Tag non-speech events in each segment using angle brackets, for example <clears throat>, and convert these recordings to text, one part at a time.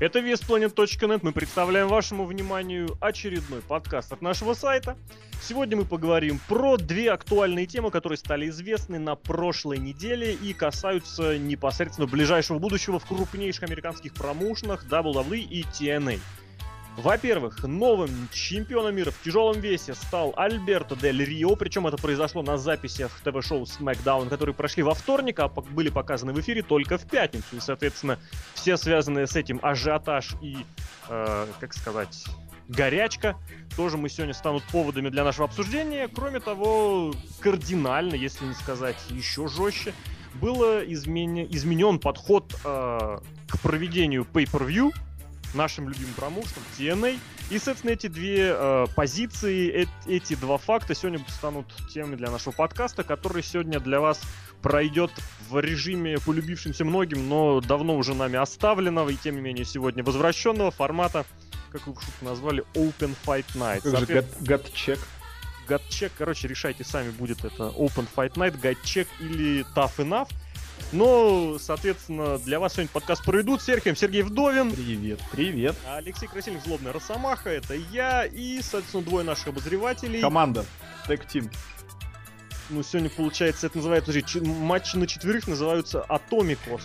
Это VesPlanet.net. Мы представляем вашему вниманию очередной подкаст от нашего сайта. Сегодня мы поговорим про две актуальные темы, которые стали известны на прошлой неделе и касаются непосредственно ближайшего будущего в крупнейших американских промоушенах WWE и TNA. Во-первых, новым чемпионом мира в тяжелом весе стал Альберто Дель Рио, причем это произошло на записях ТВ-шоу SmackDown, которые прошли во вторник, а были показаны в эфире только в пятницу. И, соответственно, все связанные с этим ажиотаж и, э, как сказать, горячка, тоже мы сегодня станут поводами для нашего обсуждения. Кроме того, кардинально, если не сказать еще жестче, было измен... изменен подход э, к проведению pay-per-view нашим любимым промоушеном TNA. И, соответственно, эти две э, позиции, э, эти два факта сегодня станут темой для нашего подкаста, который сегодня для вас пройдет в режиме полюбившимся многим, но давно уже нами оставленного и, тем не менее, сегодня возвращенного формата, как вы шутку назвали, Open Fight Night. Как же гад-чек? Гад-чек, короче, решайте сами, будет это Open Fight Night, гад-чек или Tough Enough. Но, соответственно, для вас сегодня подкаст проведут Серхием Сергей Вдовин. Привет, привет. Алексей Красильник, Злобный Росомаха, это я и, соответственно, двое наших обозревателей. Команда, tag team. Ну, сегодня, получается, это называется, подожди, матчи на четверых называются Atómicos.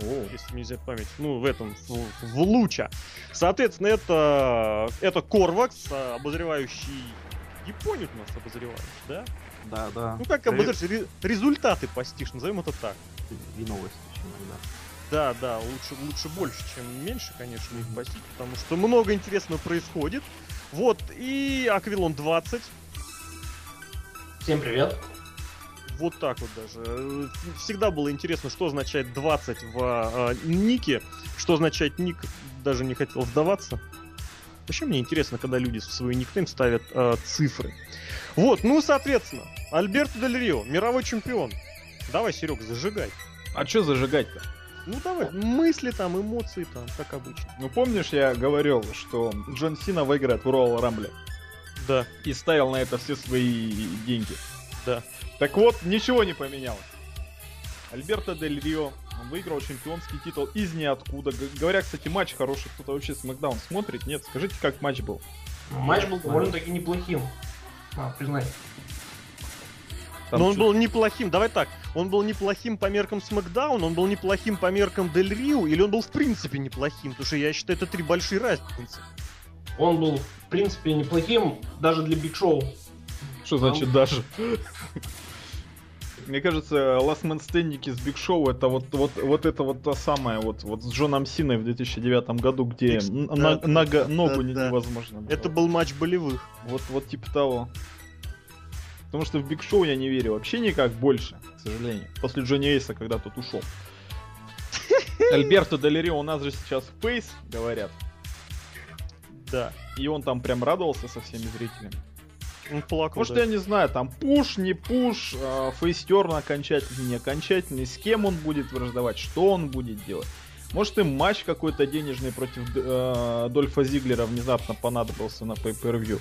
О. Если мне взять память. Ну, в этом, в, в Lucha. Соответственно, это, это Корвакс, обозревающий Японию у нас обозреваешь, да? Да, да. Ну, как обозреваешь, результаты постишь, назовем это так и новости, чем иногда. Да, да, лучше, лучше больше, чем меньше, конечно, их постить, потому что много интересного происходит. Вот, и Аквилон 20. Всем привет. Вот так вот даже. Всегда было интересно, что означает 20 в э, нике, что означает ник, даже не хотел вдаваться. Вообще мне интересно, когда люди в свой никнейм ставят э, цифры. Вот, ну, соответственно, Альберто Дель Рио, мировой чемпион. Давай, Серег, зажигай. А что зажигать-то? Ну давай, мысли там, эмоции там, как обычно. Ну помнишь, я говорил, что Джон Сина выиграет в Royal Rumble? Да. И ставил на это все свои деньги. Да. Так вот, ничего не поменялось. Альберто Дель Рио выиграл чемпионский титул из ниоткуда. Говоря, кстати, матч хороший. Кто-то вообще Смакдаун смотрит? Нет, скажите, как матч был? Матч был довольно-таки неплохим. А, признай. Там Но он был неплохим. Давай так. Он был неплохим по меркам Смакдаун, он был неплохим по меркам Дель Рио, или он был в принципе неплохим? Потому что я считаю, это три большие разницы. Он был, в принципе, неплохим даже для Big Show. Что значит Там... даже? Мне кажется, Last Man Standing с Big Show это вот, вот, вот это вот то самое, вот, вот с Джоном Синой в 2009 году, где на, да, нога, ногу да, невозможно было. Это был матч болевых. Вот, вот типа того. Потому что в Big Show я не верю вообще никак больше, к сожалению. После Джонни Эйса, когда тот ушел. <laughs> Альберто Делерио у нас же сейчас в Пейс, говорят. Да. И он там прям радовался со всеми зрителями. Он плакал. Может, да. я не знаю, там пуш, не пуш, э, фейстерн окончательный, не окончательный, с кем он будет враждовать, что он будет делать. Может, им матч какой-то денежный против э, Дольфа Зиглера внезапно понадобился на pay-per-view.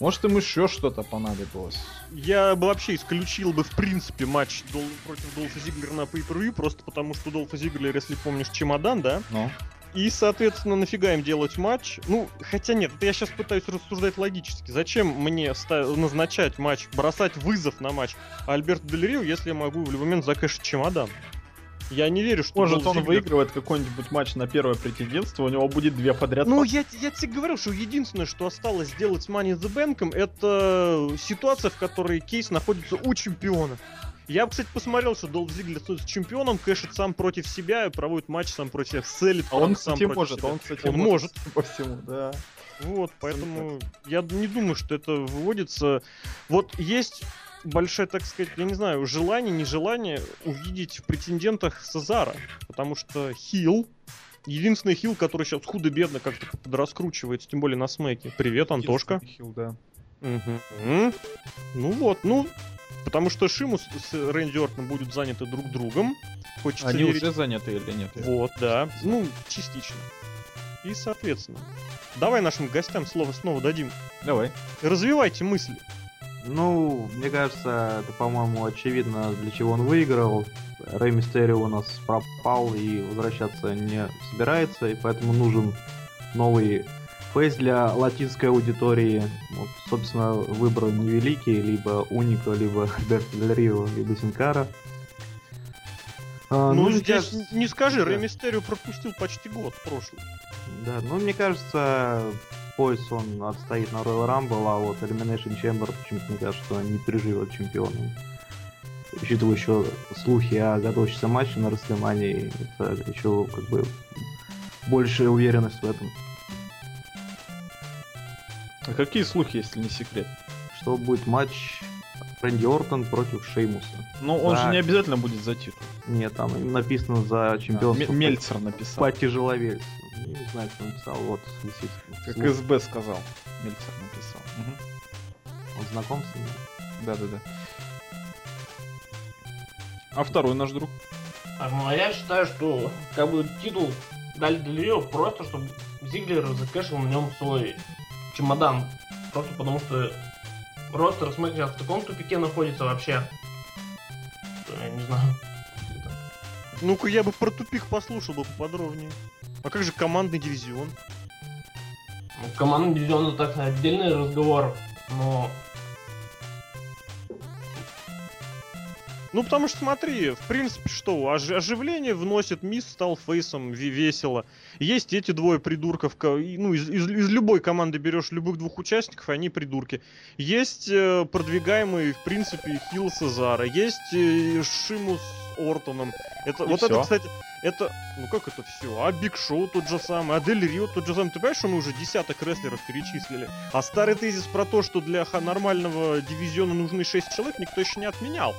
Может, им еще что-то понадобилось. Я бы вообще исключил бы, в принципе, матч Дол... против Долфа Зиглера на pay per просто потому что Долфа Зиглер, если помнишь, чемодан, да? Ну. И, соответственно, нафига им делать матч? Ну, хотя нет, это я сейчас пытаюсь рассуждать логически. Зачем мне назначать матч, бросать вызов на матч Альберт Дель если я могу в любой момент закэшить чемодан? Я не верю, что... Может, он Зиглер... выигрывает какой-нибудь матч на первое претендентство, у него будет две подряд. Ну, я, я тебе говорю, что единственное, что осталось сделать с Money in the Bank, это ситуация, в которой кейс находится у чемпиона. Я, кстати, посмотрел, что Долф Зиглер с чемпионом, кэшит сам против себя и проводит матч сам против себя, селит а он, сам кстати, против может, себя. Он, кстати, он может. По всему, да. Вот, поэтому я не думаю, что это выводится. Вот есть большое, так сказать, я не знаю, желание, нежелание увидеть в претендентах Сезара. Потому что Хил, единственный хил, который сейчас худо-бедно как-то подраскручивается, тем более на смеке. Привет, Антошка. Хил, да. Угу. Ну вот, ну, потому что Шимус с Рэнди Ортоном будут заняты друг другом. Хочется Они верить. уже заняты или нет? Вот, да. Ну, частично. И, соответственно, давай нашим гостям слово снова дадим. Давай. Развивайте мысли. Ну, мне кажется, это, по-моему, очевидно, для чего он выиграл. Рэй Мистерио у нас пропал и возвращаться не собирается, и поэтому нужен новый фейс для латинской аудитории. Вот, собственно, выбор невеликий, либо Уника, либо Альберто Дель Рио, либо Синкара. А, ну, ну, здесь кажется... не скажи, да. Рэй Мистерио пропустил почти год прошлый. Да, ну, мне кажется, пояс он отстоит на Royal Rumble, а вот Elimination Chamber почему-то мне кажется, что не переживет чемпионом. Учитывая еще слухи о готовящемся матче на Растлемании, это еще как бы большая уверенность в этом. А какие слухи, если не секрет? Что будет матч Рэнди Ортон против Шеймуса. Ну, он за... же не обязательно будет за титул. Нет, там написано за чемпионство. А, Мельцер написал. По тяжеловесу. Не знаю, кто написал. Вот. Как Слух. СБ сказал. Мельцер написал. Угу. Он знаком с ним? Да-да-да. А второй наш друг? А, ну, а я считаю, что как бы титул дали Делио просто, чтобы Зиглер закэшил на нем свой чемодан. Просто потому что Ростер смотри, сейчас в таком тупике находится вообще. Я не знаю. Ну-ка, я бы про тупик послушал бы поподробнее. А как же командный дивизион? Ну, командный дивизион это так отдельный разговор, но Ну, потому что смотри, в принципе, что, ож- оживление вносит, Мисс стал фейсом, весело. Есть эти двое придурков, ну, из, из, из любой команды берешь любых двух участников, они придурки. Есть э, продвигаемый, в принципе, Хилл Сезара, есть э, Шимус Ортоном. Это, вот все. это, кстати, это, ну как это все? А Биг Шоу тот же самый, а Дель Рио тот же самый. Ты понимаешь, что мы уже десяток рестлеров перечислили? А старый тезис про то, что для нормального дивизиона нужны 6 человек, никто еще не отменял.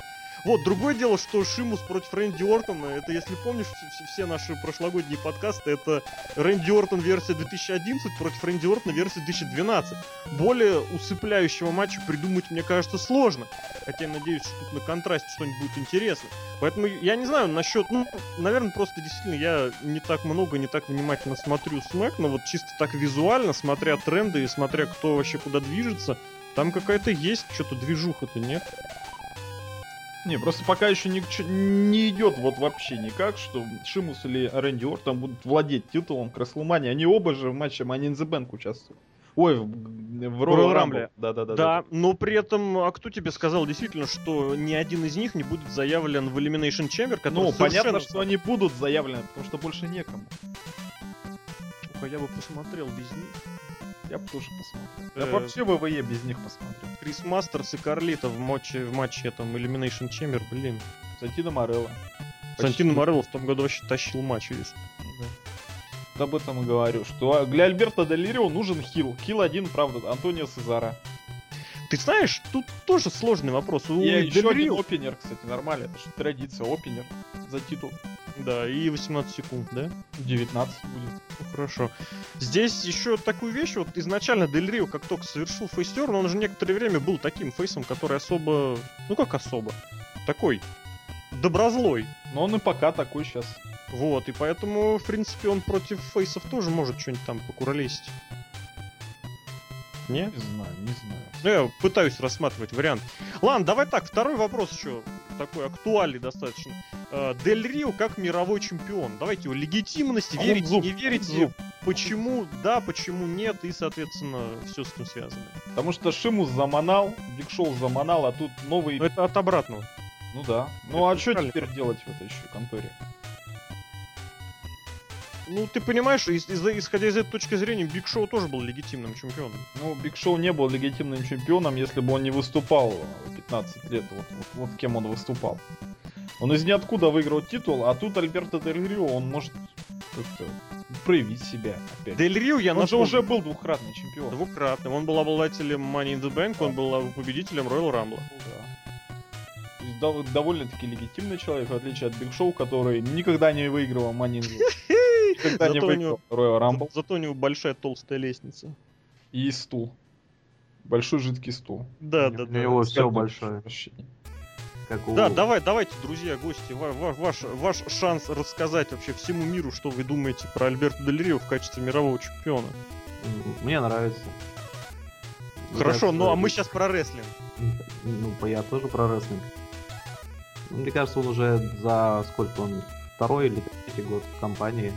Вот, другое дело, что Шимус против Рэнди Ортона, это, если помнишь, все, наши прошлогодние подкасты, это Рэнди Ортон версия 2011 против Рэнди Ортона версия 2012. Более усыпляющего матча придумать, мне кажется, сложно. Хотя я надеюсь, что тут на контрасте что-нибудь будет интересно. Поэтому я не знаю насчет, ну, наверное, просто действительно я не так много, не так внимательно смотрю Смэк, но вот чисто так визуально, смотря тренды и смотря кто вообще куда движется, там какая-то есть что-то движуха-то, нет? Не, просто пока еще не, не идет вот вообще никак, что Шимус или Рэнди Ортон будут владеть титулом Креслмани. Они оба же в матче Money in the Bank участвуют. Ой, в, в Royal Rumble. Да, да, да. Да, но при этом, а кто тебе сказал действительно, что ни один из них не будет заявлен в Elimination Chamber, который Ну, понятно, что они будут заявлены, потому что больше некому. Ух, я бы посмотрел без них. Я бы тоже посмотрел. Я э, вообще ВВЕ без них посмотрел. Крис Мастерс и Карлита в матче, в матче там Elimination Chamber, блин. Сантино Морелло. Сантино Морелло в том году вообще тащил матч весь. Да. Об этом и говорю, что для Альберта Делирио нужен хил. Хил один, правда, Антонио Сезара. Ты знаешь, тут тоже сложный вопрос. У И еще один опенер, кстати, нормально. Это же традиция, опенер за титул. Да, и 18 секунд, да? 19 будет. Ну, хорошо. Здесь еще такую вещь, вот изначально Дель Рио, как только совершил фейстер, он же некоторое время был таким фейсом, который особо... Ну как особо? Такой доброзлой. Но он и пока такой сейчас. Вот, и поэтому, в принципе, он против фейсов тоже может что-нибудь там покуролесить. Не? Не знаю, не знаю. Ну, я пытаюсь рассматривать вариант. Ладно, давай так, второй вопрос еще такой актуальный достаточно. Э, Дель Рио как мировой чемпион. Давайте его легитимности, а верите, зуб, не верите, зуб. почему да, почему нет, и, соответственно, все с этим связано. Потому что Шимус заманал, Биг Шоу заманал, а тут новый... Но это от обратного. Ну да. Ну это а что теперь делать в этой еще конторе? Ну, ты понимаешь, из, из, исходя из этой точки зрения, Биг Шоу тоже был легитимным чемпионом. Ну, Биг Шоу не был легитимным чемпионом, если бы он не выступал 15 лет. Вот, вот, вот кем он выступал. Он из ниоткуда выиграл титул, а тут Альберто Дель Рио, он может как-то проявить себя опять. Дель Рио, я Он же уже был двухкратный чемпион. Двукратным. Он был обладателем Money in the Bank, он был победителем Royal Rumble. Да. довольно-таки легитимный человек, в отличие от Биг Шоу, который никогда не выигрывал Money in the Bank. <laughs> Никогда зато не выиграл Royal Rumble. Зато у него большая толстая лестница. И стул. Большой жидкий стул. Да, да, да. У него все большое. Как у... Да, давай, давайте, друзья, гости, ваш, ваш, ваш шанс рассказать вообще всему миру, что вы думаете про Альберта Дель Рио в качестве мирового чемпиона. Мне нравится. Хорошо, кажется, ну а мы сейчас про рестлинг. Ну, по- я тоже про рестлинг. Ну, Мне кажется, он уже за сколько он? Второй или третий год в компании.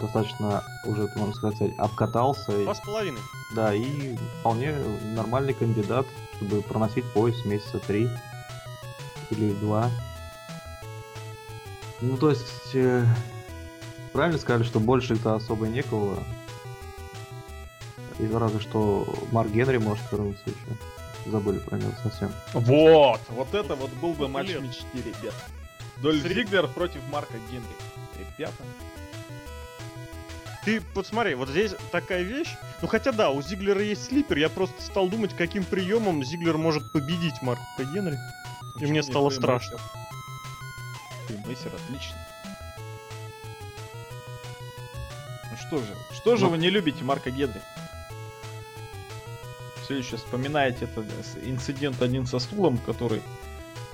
Достаточно уже, можно сказать, обкатался. и- Два с половиной. Да, и вполне нормальный кандидат, чтобы проносить пояс месяца три или два. Ну, то есть, э, правильно сказали, что больше-то особо некого. Из разве что Марк Генри может вернуться еще. Забыли про него совсем. Вот, вот это вот был бы матч мечты, ребят. Дольф Сри- Зиглер против Марка Генри. Ребята. Ты посмотри, вот здесь такая вещь. Ну хотя да, у Зиглера есть слипер. Я просто стал думать, каким приемом Зиглер может победить Марка Генри. И мне стало страшно. Фреймейсер? Фреймейсер, отлично. Ну что же, что же Ну. вы не любите Марка Генри? Все еще вспоминаете этот инцидент один со стулом, который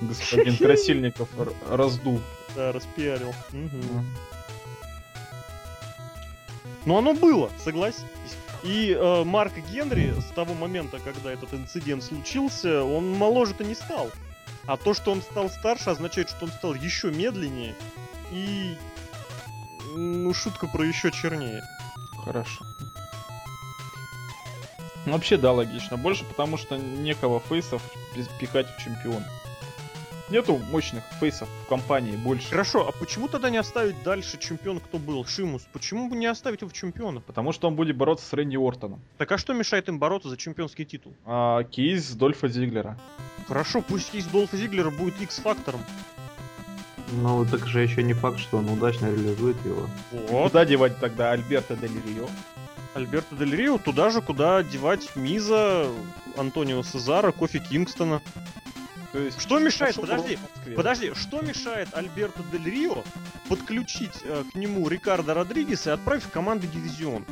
господин <laughs> Красильников раздул. Да, распиарил. Мгм. Но оно было, согласись. И э, Марк Генри с того момента, когда этот инцидент случился, он моложе-то не стал. А то, что он стал старше, означает, что он стал еще медленнее. И... Ну, шутка про еще чернее. Хорошо. Вообще, да, логично. Больше потому, что некого фейсов пи- пихать в чемпион. Нету мощных фейсов в компании больше. Хорошо, а почему тогда не оставить дальше чемпион, кто был? Шимус. Почему бы не оставить его в чемпиона? Потому что он будет бороться с Рэнди Ортоном. Так а что мешает им бороться за чемпионский титул? А кейс Дольфа Зиглера. Хорошо, пусть из Долфа Зиглера будет X-фактором. Ну, так же еще не факт, что он удачно реализует его. Вот. Куда девать тогда Альберто Дель Рио? Альберто Дель Рио туда же, куда девать Миза, Антонио Сезара, Кофи Кингстона. То есть... Что мешает, подожди, подожди, что мешает Альберто Дель Рио подключить э, к нему Рикардо Родригеса и отправить в команду дивизион?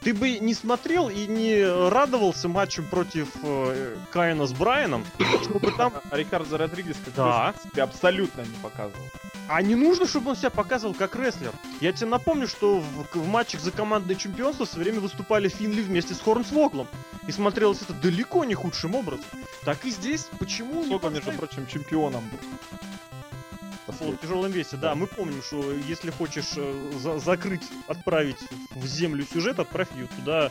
Ты бы не смотрел и не радовался матчем против э, Каина с Брайаном, <coughs> чтобы там... А Рикардо Родригес Да. абсолютно не показывал. А не нужно, чтобы он себя показывал как рестлер. Я тебе напомню, что в, в матчах за командное чемпионство в свое время выступали Финли вместе с Хорнсвоглом. И смотрелось это далеко не худшим образом. Так и здесь, почему Сколько, между прочим, чемпионом в тяжелом весе? Да, мы помним, что если хочешь э, за- закрыть, отправить в землю сюжет, отправь ее туда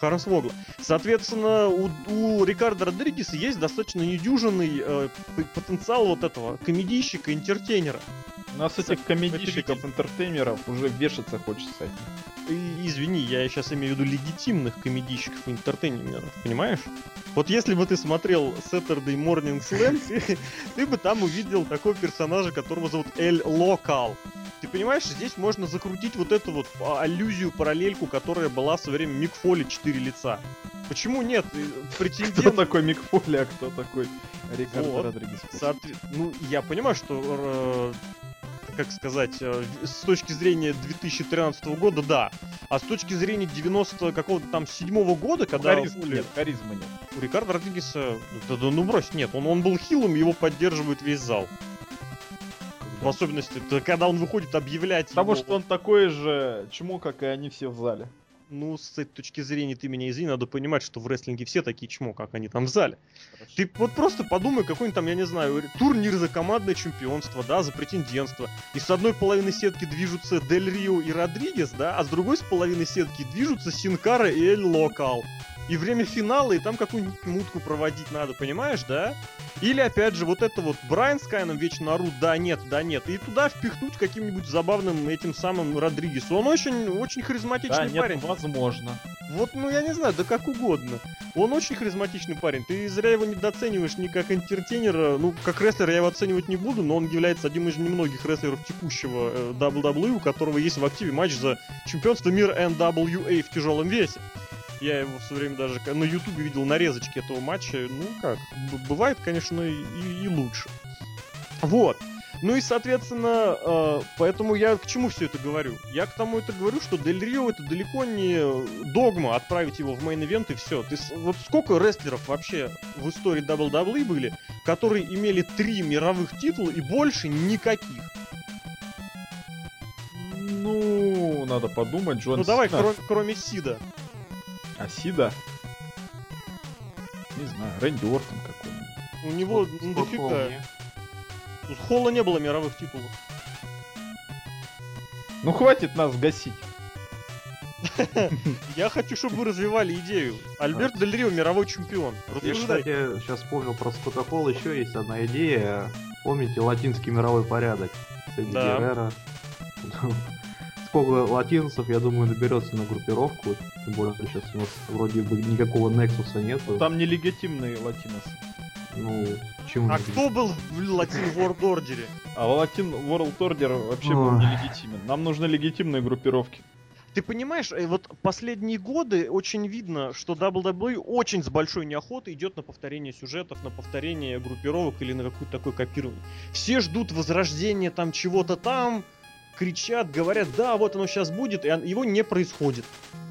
Хорнсвогла. Соответственно, у, у Рикардо Родригеса есть достаточно недюжинный э, потенциал вот этого комедийщика, интертейнера. У нас этих комедийщиков, интертеймеров уже вешаться хочется. И- Извини, я сейчас имею в виду легитимных комедийщиков и интертейнеров, понимаешь? Вот если бы ты смотрел Saturday Morning Slam, ты, <laughs> ты бы там увидел такого персонажа, которого зовут Эль Локал. Ты понимаешь, здесь можно закрутить вот эту вот а, аллюзию, параллельку, которая была свое время Мик Фоли «Четыре лица». Почему нет? И Кто Претендент... такой Мик Фоли, а кто такой Рикардо Вот. Родригес? Соотве- Ну, я понимаю, что, э, как сказать, э, с точки зрения 2013 года, да. А с точки зрения 90 какого-то там седьмого года, когда Харизмы Фоли- нет, харизмы нет. у Рикардо Родригеса, да, да, ну брось, нет, он, он был хилым, его поддерживает весь зал. В особенности, когда он выходит объявлять Потому его- что он такой же чмо, как и они все в зале. Ну, с этой точки зрения, ты меня извини, надо понимать, что в рестлинге все такие чмо, как они там в зале. Ты вот просто подумай, какой-нибудь там, я не знаю, турнир за командное чемпионство, да, за претендентство. И с одной половины сетки движутся Дель Рио и Родригес, да, а с другой с половины сетки движутся Синкара и Эль Локал. И время финала, и там какую-нибудь мутку проводить надо, понимаешь, да? Или, опять же, вот это вот Брайан с Кайном вечно орут, да, нет, да, нет. И туда впихнуть каким-нибудь забавным этим самым Родригесу. Он очень, очень харизматичный Да, нет, парень. возможно. Вот, ну я не знаю, да как угодно. Он очень харизматичный парень. Ты зря его недооцениваешь ни как интертейнера. Ну, как рестлера я его оценивать не буду, но он является одним из немногих рестлеров текущего э, WWE, у которого есть в активе матч за чемпионство мира NWA в тяжелом весе. Я его все время даже на ютубе видел нарезочки этого матча. Ну как, бывает, конечно, и, и лучше. Вот. Ну и, соответственно, э, поэтому я к чему все это говорю? Я к тому это говорю, что Дель Рио это далеко не догма отправить его в мейн-ивент и все. Ты, вот сколько рестлеров вообще в истории WWE были, которые имели три мировых титула и больше никаких? Ну, надо подумать, Джон ну давай, Сина. кроме, кроме Сида. А Сида? Не знаю, Рэнди Ортон какой-нибудь. У него Вот ну, дофига. Холл, не? У Холла не было мировых титулов. Ну хватит нас гасить. <laughs> Я хочу, чтобы вы развивали идею. Альберт Дель Рио мировой чемпион. Я, кстати, сейчас вспомнил про Скотокол, еще есть одна идея. Помните латинский мировой порядок? Среди Да. Геррера. Сколько латинцев, я думаю, наберется на группировку. Тем более, что сейчас у нас вроде бы никакого Нексуса нету. Там нелегитимные латиносы. Ну, почему А кто был в Латин World Order? А Латин World Order вообще был нелегитимен. Нам нужны легитимные группировки. Ты понимаешь, э, вот последние годы очень видно, что WWE очень с большой неохотой идет на повторение сюжетов, на повторение группировок или на какое-то такое копирование. Все ждут возрождения там чего-то там, кричат, говорят, да, вот оно сейчас будет, и его не происходит.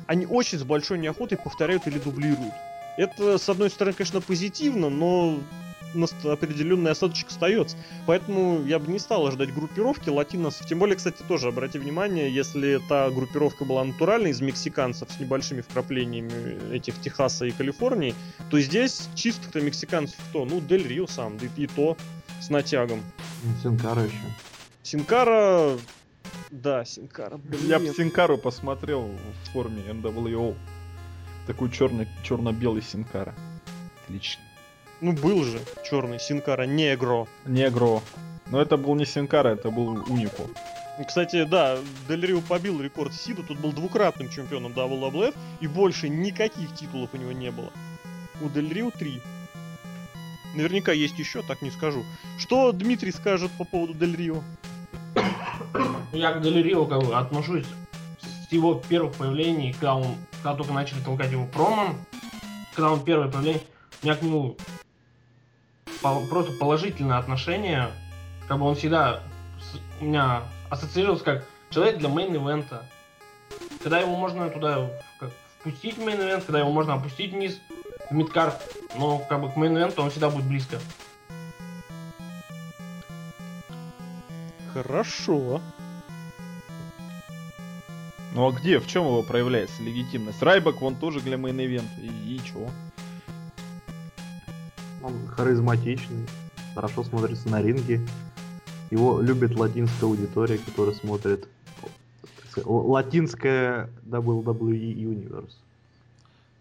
Они очень с большой неохотой повторяют или дублируют. Это, с одной стороны, конечно, позитивно, но определенный осадочек остается. Поэтому я бы не стал ожидать группировки латиносов. Тем более, кстати, тоже обрати внимание, если та группировка была натуральной из мексиканцев с небольшими вкраплениями этих Техаса и Калифорнии, то здесь чистых-то мексиканцев кто? Ну, Дель Рио сам, да и то с натягом. Синкара еще. Синкара... Да, Синкара, блин. Я бы Синкару посмотрел в форме NWO. Такой черный, черно-белый Синкара. Отлично. Ну, был же черный Синкара, негро. Негро. Но это был не Синкара, это был Унико. Кстати, да, Дель Рио побил рекорд Сида, тут был двукратным чемпионом WWF, и больше никаких титулов у него не было. У Дель Рио 3. Наверняка есть еще, так не скажу. Что Дмитрий скажет по поводу Дель Рио? Я к Рио как бы отношусь с его первых появлений, когда он, когда только начали толкать его промом, когда он первое появление, у меня к нему просто положительное отношение, как бы он всегда у меня ассоциировался как человек для мейн-ивента. Когда его можно туда как, впустить в мейн-ивент, когда его можно опустить вниз в мидкарт, но как бы к мейн-ивенту он всегда будет близко. Хорошо. Ну а где, в чем его проявляется легитимность? Райбак вон тоже для мейн-ивента. И, и чё? Он харизматичный, хорошо смотрится на ринге. Его любит латинская аудитория, которая смотрит сказать, латинская WWE Universe.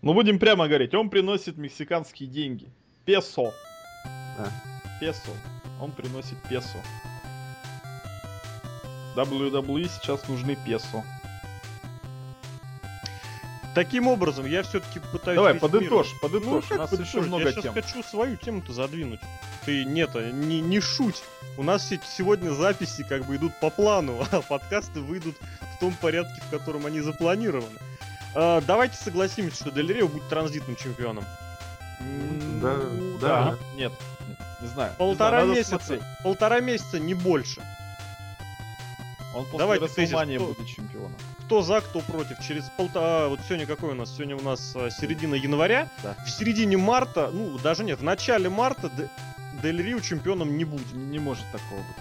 Ну будем прямо говорить, он приносит мексиканские деньги. Песо. Да. Песо. Он приносит песо. WWE сейчас нужны песо. Таким образом, я все-таки пытаюсь... Давай, подытожь, подытожь. Ну, У нас подытожить? еще много Я сейчас тем. хочу свою тему-то задвинуть. Ты нет, не, не шуть. У нас се- сегодня записи как бы идут по плану, <laughs> а подкасты выйдут в том порядке, в котором они запланированы. А, давайте согласимся, что Дель Рио будет транзитным чемпионом. Да, ну, да. Нет, не знаю. Полтора Не знаю, месяца. смотреть. Полтора месяца, не больше. Он после Давайте Расселмании кто- будет чемпионом. Кто за, кто против. Через полтора... Вот сегодня какой у нас? Сегодня у нас а, середина января. Да. В середине марта, ну, даже нет, в начале марта Де- Дель Рио чемпионом не будет. Не может такого быть.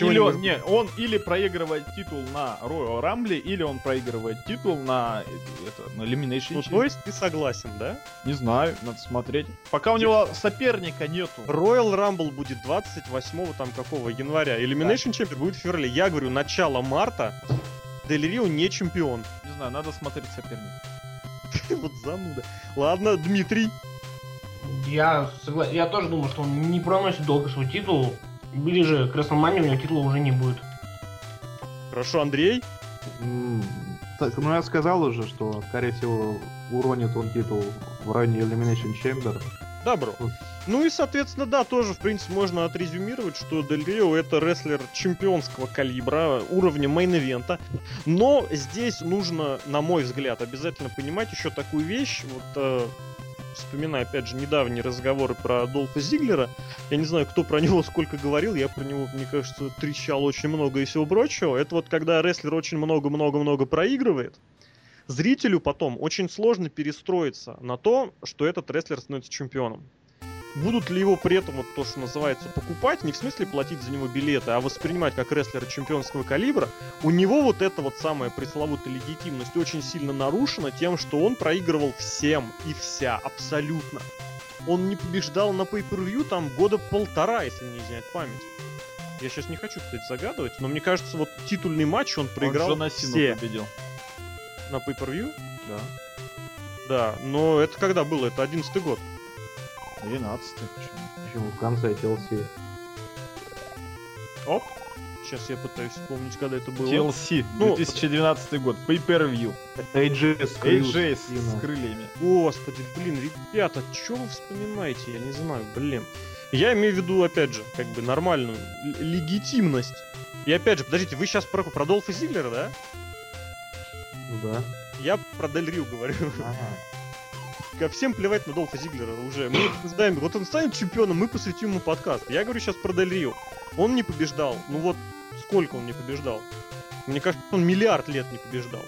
Или он, не, он или проигрывает титул на Royal Rumble, или он проигрывает титул на, это, на Elimination Ну, то есть ты согласен, да? Не знаю, надо смотреть. Пока у него соперника нету. Royal Rumble будет 28 там какого января. Elimination Chamber будет в феврале. Я говорю, начало марта. Дель Рио не чемпион. Не знаю, надо смотреть соперника. <laughs> вот зануда. Ладно, Дмитрий. Я согласен. Я тоже думаю, что он не проносит долго свой титул. Ближе к Рестлмании у него титула уже не будет. Хорошо, Андрей. Так, ну я сказал уже, что, скорее всего, уронит он титул в районе Elimination Chamber. Добро. Ну и, соответственно, да, тоже, в принципе, можно отрезюмировать, что Дель Рио это рестлер чемпионского калибра, уровня мейн-ивента. Но здесь нужно, на мой взгляд, обязательно понимать еще такую вещь. Вот, э, вспоминая, опять же, недавние разговоры про Долфа Зиглера. Я не знаю, кто про него сколько говорил, я про него, мне кажется, трещал очень много и всего прочего. Это вот когда рестлер очень много-много-много проигрывает, зрителю потом очень сложно перестроиться на то, что этот рестлер становится чемпионом. Будут ли его при этом, вот то, что называется, покупать, не в смысле платить за него билеты, а воспринимать как рестлера чемпионского калибра, у него вот эта вот самая пресловутая легитимность очень сильно нарушена тем, что он проигрывал всем и вся, абсолютно. Он не побеждал на pay-per-view там года полтора, если не изменяет память. Я сейчас не хочу, кстати, загадывать, но мне кажется, вот титульный матч он проиграл Он Джона Сину все победил. на pay-per-view. Да. Да, но это когда было? Это 11 год. 12 почему? В конце TLC? Оп. Сейчас я пытаюсь вспомнить, когда это было. TLC, Ну, 2012 год, pay per view AJ с AJ с, крыльями. Господи, блин, ребята, что вы вспоминаете? Я не знаю, блин. Я имею в виду, опять же, как бы нормальную легитимность. И опять же, подождите, вы сейчас про, про Долфа Зиглера, да? Ну да. Я про Дель Рю говорю. Ага. Ко всем плевать на Долфа Зиглера уже. Мы знаем, вот он станет чемпионом, мы посвятим ему подкаст. Я говорю сейчас про Дель Рио. Он не побеждал. Ну вот, сколько он не побеждал? Мне кажется, он миллиард лет не побеждал.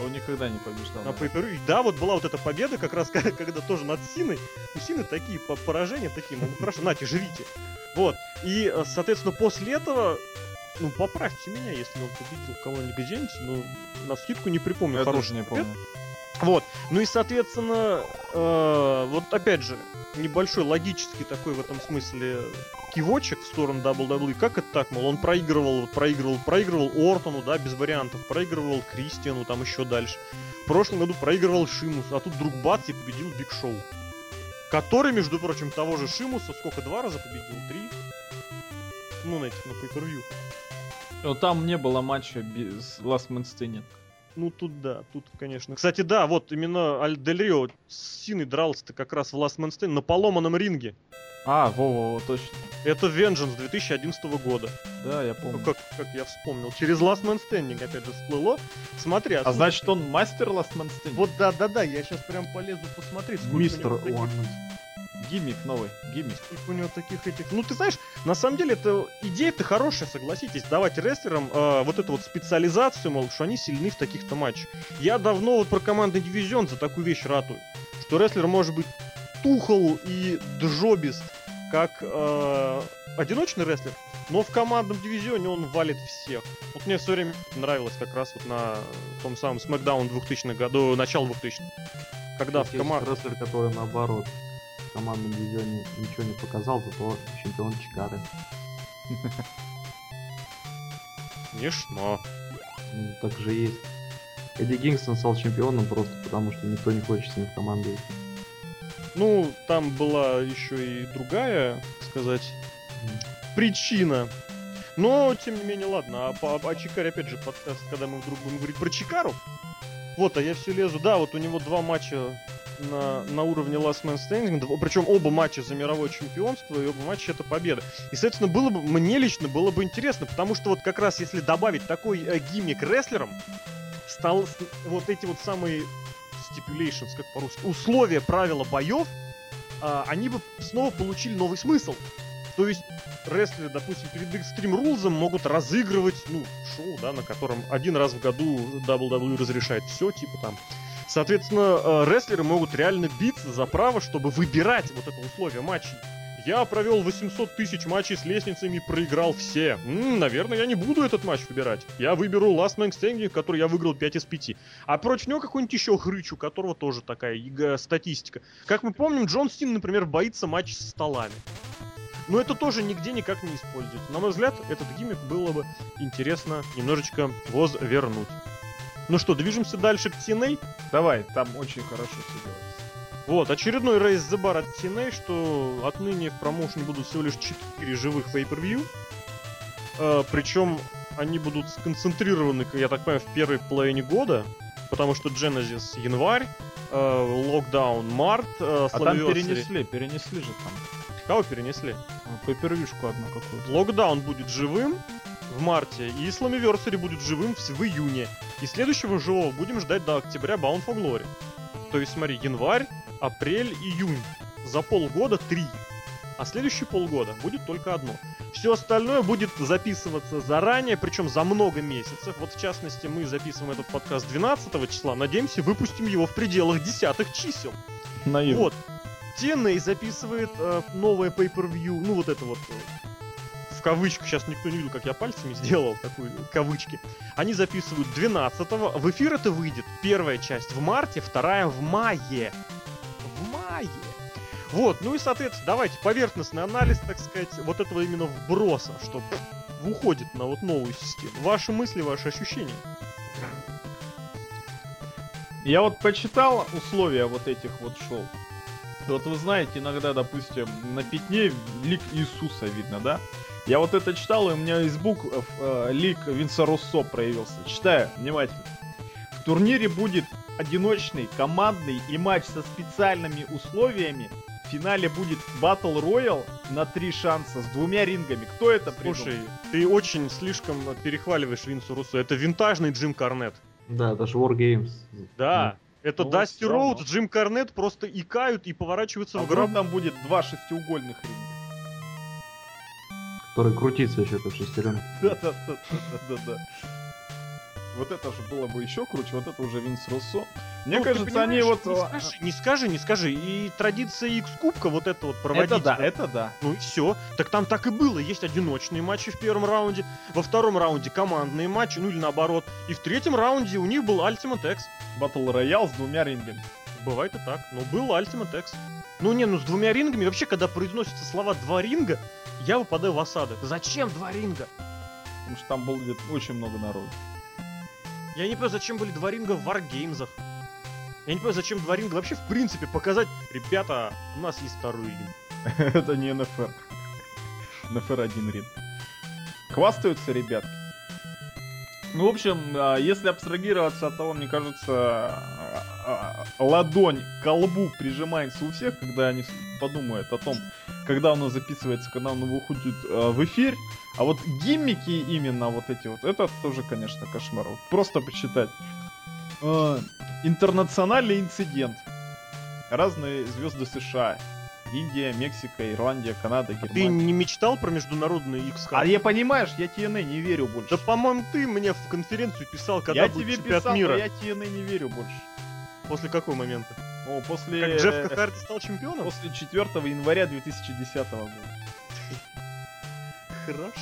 Он никогда не побеждал. pay И Да, вот была вот эта победа, как раз <laughs> когда тоже над Синой. У Сины такие по- поражения, такие, мол, хорошо, нате, живите. Вот. И, э, соответственно, после этого, ну, поправьте меня, если он победил кого-нибудь где-нибудь, ну, на скидку не припомню Я тоже не побед. Вот. Ну и, соответственно, э, вот опять же, небольшой логический такой в этом смысле кивочек в сторону WWE. Как это так, мол, он проигрывал, проигрывал, проигрывал Ортону, да, без вариантов, проигрывал Кристиану, там еще дальше. В прошлом году проигрывал Шимусу, а тут вдруг бац и победил Биг Шоу. Который, между прочим, того же Шимуса сколько, два раза победил? Три? Ну, на этих, на pay Но там не было матча без Last Man Standing. Ну тут да, тут, конечно. Кстати, да, вот именно Аль Дель Рио с Синой дрался-то как раз в Last Man Standing на поломанном ринге. А, во-во, точно. Это Vengeance 2011 года. Да, я Ну, помню. как, как я вспомнил. Через Last Man Standing опять же всплыло. Смотри, А слушай, значит он мастер Last Man Standing? Вот да, да, да, я сейчас прям полезу посмотреть, Мистер он. Гиммик новый, гиммик. у него таких этих. Ну, ты знаешь, на самом деле, это идея-то хорошая, согласитесь, давать рестлерам э, вот эту вот специализацию, мол, что они сильны в таких-то матчах. Я давно вот про командный дивизион за такую вещь ратую. Что рестлер может быть тухол и джобист, как э, одиночный рестлер, но в командном дивизионе он валит всех. Вот мне все время нравилось как раз вот на том самом SmackDown 2000-х году, начало 2000-х. Когда в команде... рестлер, который наоборот командном дивизионе ничего не показал, зато чемпион Чикары. Конечно. Ну, так же есть. Эдди Кингстон стал чемпионом просто потому, что никто не хочет с ним в команду идти. Ну, там была еще и другая, так сказать, причина. Но, тем не менее, ладно. А по о Чикаре, опять же, подкаст, когда мы вдруг будем говорить про Чикару. Вот, а я все лезу. Да, вот у него два матча на, на уровне Last Man Standing, причем оба матча за мировое чемпионство, и оба матча это победа. И, соответственно, было бы, мне лично было бы интересно, потому что вот как раз если добавить такой э, гиммик рестлерам, стал вот эти вот самые stipulations, как по-русски, условия, правила боев, а, они бы снова получили новый смысл. То есть рестлеры, допустим, перед Extreme Rules могут разыгрывать, ну, шоу, да, на котором один раз в году WWE разрешает все, типа там. Соответственно, э, рестлеры могут реально биться за право, чтобы выбирать вот это условие матчей. Я провел 800 тысяч матчей с лестницами проиграл все. М, наверное, я не буду этот матч выбирать. Я выберу Last Man Standing, который я выиграл 5 из 5. А против него какой-нибудь еще хрыч, у которого тоже такая статистика. Как мы помним, Джон Стин, например, боится матч с столами. Но это тоже нигде никак не используется. На мой взгляд, этот гиммик было бы интересно немножечко возвернуть. Ну что, движемся дальше к TNA. Давай, там очень хорошо все делается. Вот, очередной рейс The Bar от TNA, что отныне в промоушене будут всего лишь 4 живых pay-per-view. Э, причем они будут сконцентрированы, я так понимаю, в первой половине года, потому что Genesis январь, э, Lockdown март, э, А там перенесли, перенесли же там. Кого перенесли? Пейпервишку одну какую-то. Локдаун будет живым в марте, и Slammiversary будет живым в, в июне. И следующего живого будем ждать до октября Bound for Glory. То есть, смотри, январь, апрель, июнь. За полгода три. А следующие полгода будет только одно. Все остальное будет записываться заранее, причем за много месяцев. Вот в частности, мы записываем этот подкаст 12 числа. Надеемся, выпустим его в пределах десятых чисел. Наивно. Вот. TNA записывает э, новое pay-per-view, ну вот это вот э, в кавычках, сейчас никто не видел, как я пальцами сделал такую кавычки. Они записывают 12-го, в эфир это выйдет первая часть в марте, вторая в мае. В мае. Вот, ну и, соответственно, давайте поверхностный анализ, так сказать, вот этого именно вброса, что уходит на вот новую систему. Ваши мысли, ваши ощущения. Я вот почитал условия вот этих вот шоу. Вот вы знаете, иногда, допустим, на пятне лик Иисуса видно, да? Я вот это читал, и у меня из букв э, лик Винса Руссо проявился. Читаю, внимательно. В турнире будет одиночный, командный и матч со специальными условиями. В финале будет Battle Royale на три шанса с двумя рингами. Кто это придумал? Слушай, ты очень слишком перехваливаешь Винсу Руссо. Это винтажный Джим Карнет. Да, даже Wargames. Да. Это Ну, Дасти. Роуд, Джим Карнет просто икают и поворачиваются А в гроб. там будет два шестиугольных ринга. Который крутится еще как шестеренка. <laughs> Да-да-да-да-да. Вот это же было бы еще круче, вот это уже Винс Руссо. Мне Ну, кажется, они вот... Не скажи, не скажи, не скажи. И традиция X-кубка вот это вот проводить. Это да, это да. Ну и все. Так там так и было. Есть одиночные матчи в первом раунде, во втором раунде командные матчи, ну или наоборот. И в третьем раунде у них был Ultimate X. Батл Роял с двумя рингами. Бывает и так, но был Ultimate X. Ну не, ну с двумя рингами. Вообще, когда произносятся слова «два ринга», я выпадаю в осадок. Зачем два ринга? Потому что там было очень много народу. Я не понимаю, зачем были два ринга в Wargames. Я не понимаю, зачем два ринга вообще в принципе показать. Ребята, у нас есть второй ринг. <laughs> Это не НФР. НФР один ринг. Хвастаются ребятки. Ну, в общем, а, если абстрагироваться от того, мне кажется, а, а, ладонь к колбу прижимается у всех, когда они подумают о том, когда оно записывается, когда оно выходит а, в эфир. А вот гиммики именно вот эти вот, это тоже, конечно, кошмар. Вот Просто почитать. А, Интернациональный инцидент. Разные звезды США. Индия, Мексика, Ирландия, Канада, Ты Германия. не мечтал про международный X А я понимаешь, я TNA не верю больше. Да, по-моему, ты мне в конференцию писал, когда я будет тебе чемпионат писал, мира. но я TNA не верю больше. После какого момента? О, после... Как Джефф Харди стал чемпионом? После 4 января 2010 года. Хорошо.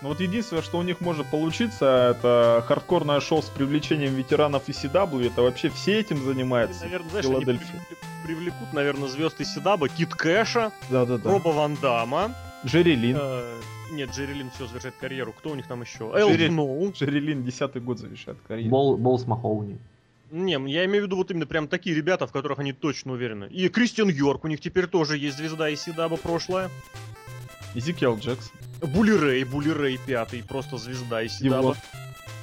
Ну вот единственное, что у них может получиться, это хардкорное шоу с привлечением ветеранов ECW. Это вообще все этим занимаются. Наверное, знаешь, они Филадельфия. привлекут, привлекут, наверное, звезд из Сидаба, Кит Кэша, Да-да-да. Роба Ван Дамма. Джерри Лин. э, нет, Джерри Лин все завершает карьеру. Кто у них там еще? Джерри- Эл. Джерри Лин 10 год завершает карьеру. Бол, Болс Махоуни. Не, я имею в виду вот именно прям такие ребята, в которых они точно уверены. И Кристиан Йорк, у них теперь тоже есть звезда из Сидаба прошлое. Изикел Джексон. Були Рэй, Були Рэй пятый, просто звезда из Сидаба.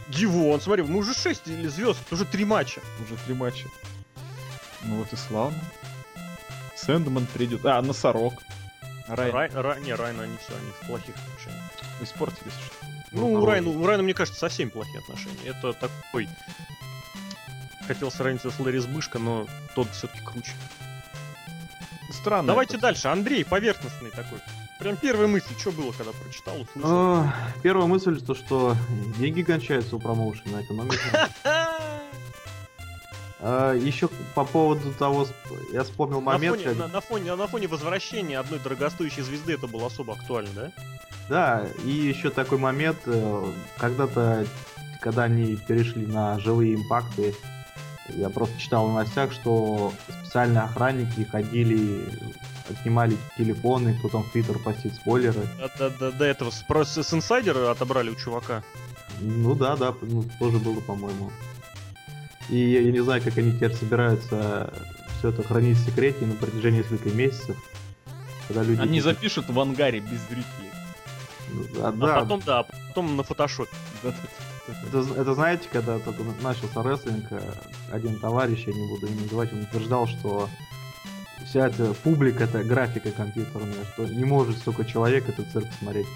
Дивон. Смотри, мы уже 6 или звезд, уже три матча. Уже три матча. Ну вот и славно. Сэндман придет. А, Носорог. Райан. Рай, Рай- не, Райна они все, они в плохих отношениях. Испортились что Ну, у. Райна, у Райна, мне кажется, совсем плохие отношения. Это такой... Хотел сравнить его с Ларис Бышко, но тот все-таки круче. Странно. Давайте это. дальше. Андрей, поверхностный такой. Прям первая мысль, что было, когда прочитал, услышал? А, Первая мысль, то, что деньги кончаются у промоушена, экономика. <laughs> А, Еще по поводу того, я вспомнил На момент, фоне, как- на, на фоне, на фоне возвращения одной дорогостоящей звезды это было особо актуально, да? Да, и еще такой момент, э, когда-то, когда они перешли на живые импакты, я просто читал в новостях, что специальные охранники ходили, отнимали телефоны, кто там в Твиттер постит спойлеры. До, до- до этого с, про- с инсайдера отобрали у чувака. Ну да, да, ну, тоже было, по-моему. И я, я не знаю, как они теперь собираются все это хранить в секрете на протяжении нескольких месяцев. Когда люди... Они запишут в ангаре без зрителей. А, А да, потом, да, а потом на фотошопе. Это, это знаете, когда только начался рестлинг, э, один товарищ, я не буду его называть, он утверждал, что вся эта публика это графика компьютерная, что не может столько человек этот цирк смотреть.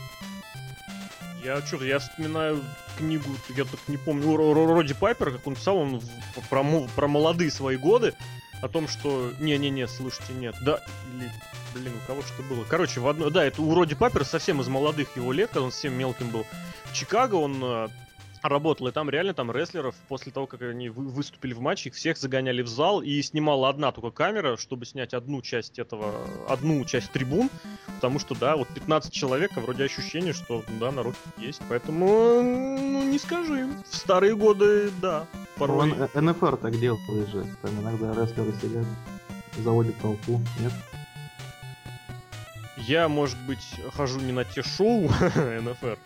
Я что-то, я вспоминаю книгу, я так не помню, Роди Пайпера, как он писал, он про, про молодые свои годы, о том, что... Не-не-не, слушайте, нет. Да, или... Блин, у кого что было. Короче, в одно... Да, это у Роди Пайпера совсем из молодых его лет, когда он совсем мелким был. В Чикаго он работала, и там реально там рестлеров после того, как они вы- выступили в матче, их всех загоняли в зал, и снимала одна только камера, чтобы снять одну часть этого, одну часть трибун, потому что, да, вот 15 человек, а вроде ощущение, что, да, народ есть, поэтому, ну, не скажи. В старые годы, да, порой... НФР так делает же. Там иногда рестлеры сидят, заводят толпу. Нет? Я, может быть, хожу не на те шоу <laughs> НФР,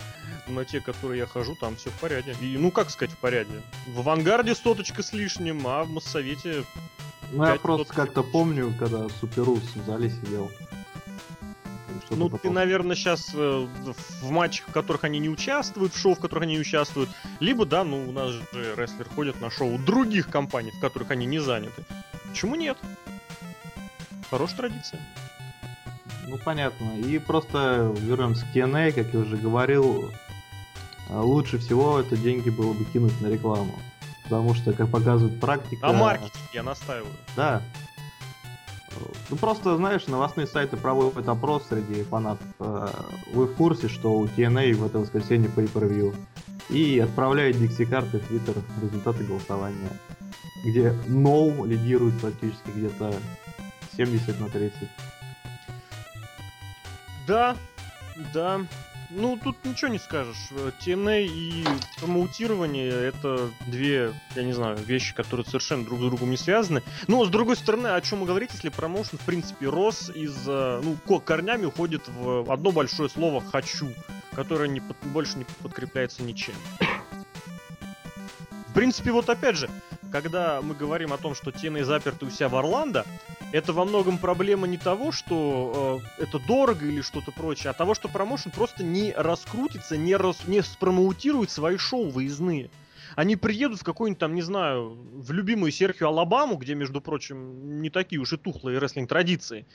но на те, которые я хожу, там все в порядке. И, ну, как сказать, в порядке. В авангарде соточка с лишним, а в Моссовете Ну, я просто как-то помню, когда Суперус в зале сидел. Ну, ты, такое. наверное, сейчас в матчах, в которых они не участвуют, в шоу, в которых они не участвуют, либо, да, ну, у нас же рестлеры ходят на шоу других компаний, в которых они не заняты. Почему нет? Хорошая традиция. Ну, понятно. И просто вернемся к TNA, как я уже говорил, а, лучше всего это деньги было бы кинуть на рекламу. Потому что, как показывает практика... А маркетинг я настаиваю. Да. Ну просто, знаешь, новостные сайты проводят опрос среди фанатов. Э, Вы в курсе, что у TNA в это воскресенье pay per И отправляет Дикси карты в Твиттер результаты голосования. Где No лидирует практически где-то 70 на 30. Да, да. Ну, тут ничего не скажешь. Э, TNA и промоутирование — это две, я не знаю, вещи, которые совершенно друг с другом не связаны. Но, с другой стороны, о чем говорить, если промоушен, в принципе, рос из... э, Ну, ко- корнями уходит в одно большое слово «хочу», которое не под- больше не подкрепляется ничем. В принципе, вот опять же, когда мы говорим о том, что TNA заперты у себя в Орландо, это во многом проблема не того, что э, это дорого или что-то прочее, а того, что промоушен просто не раскрутится, не, рас, не спромоутирует свои шоу выездные. Они приедут в какой-нибудь там, не знаю, в любимую Серхию Алабаму, где, между прочим, не такие уж и тухлые рестлинг-традиции.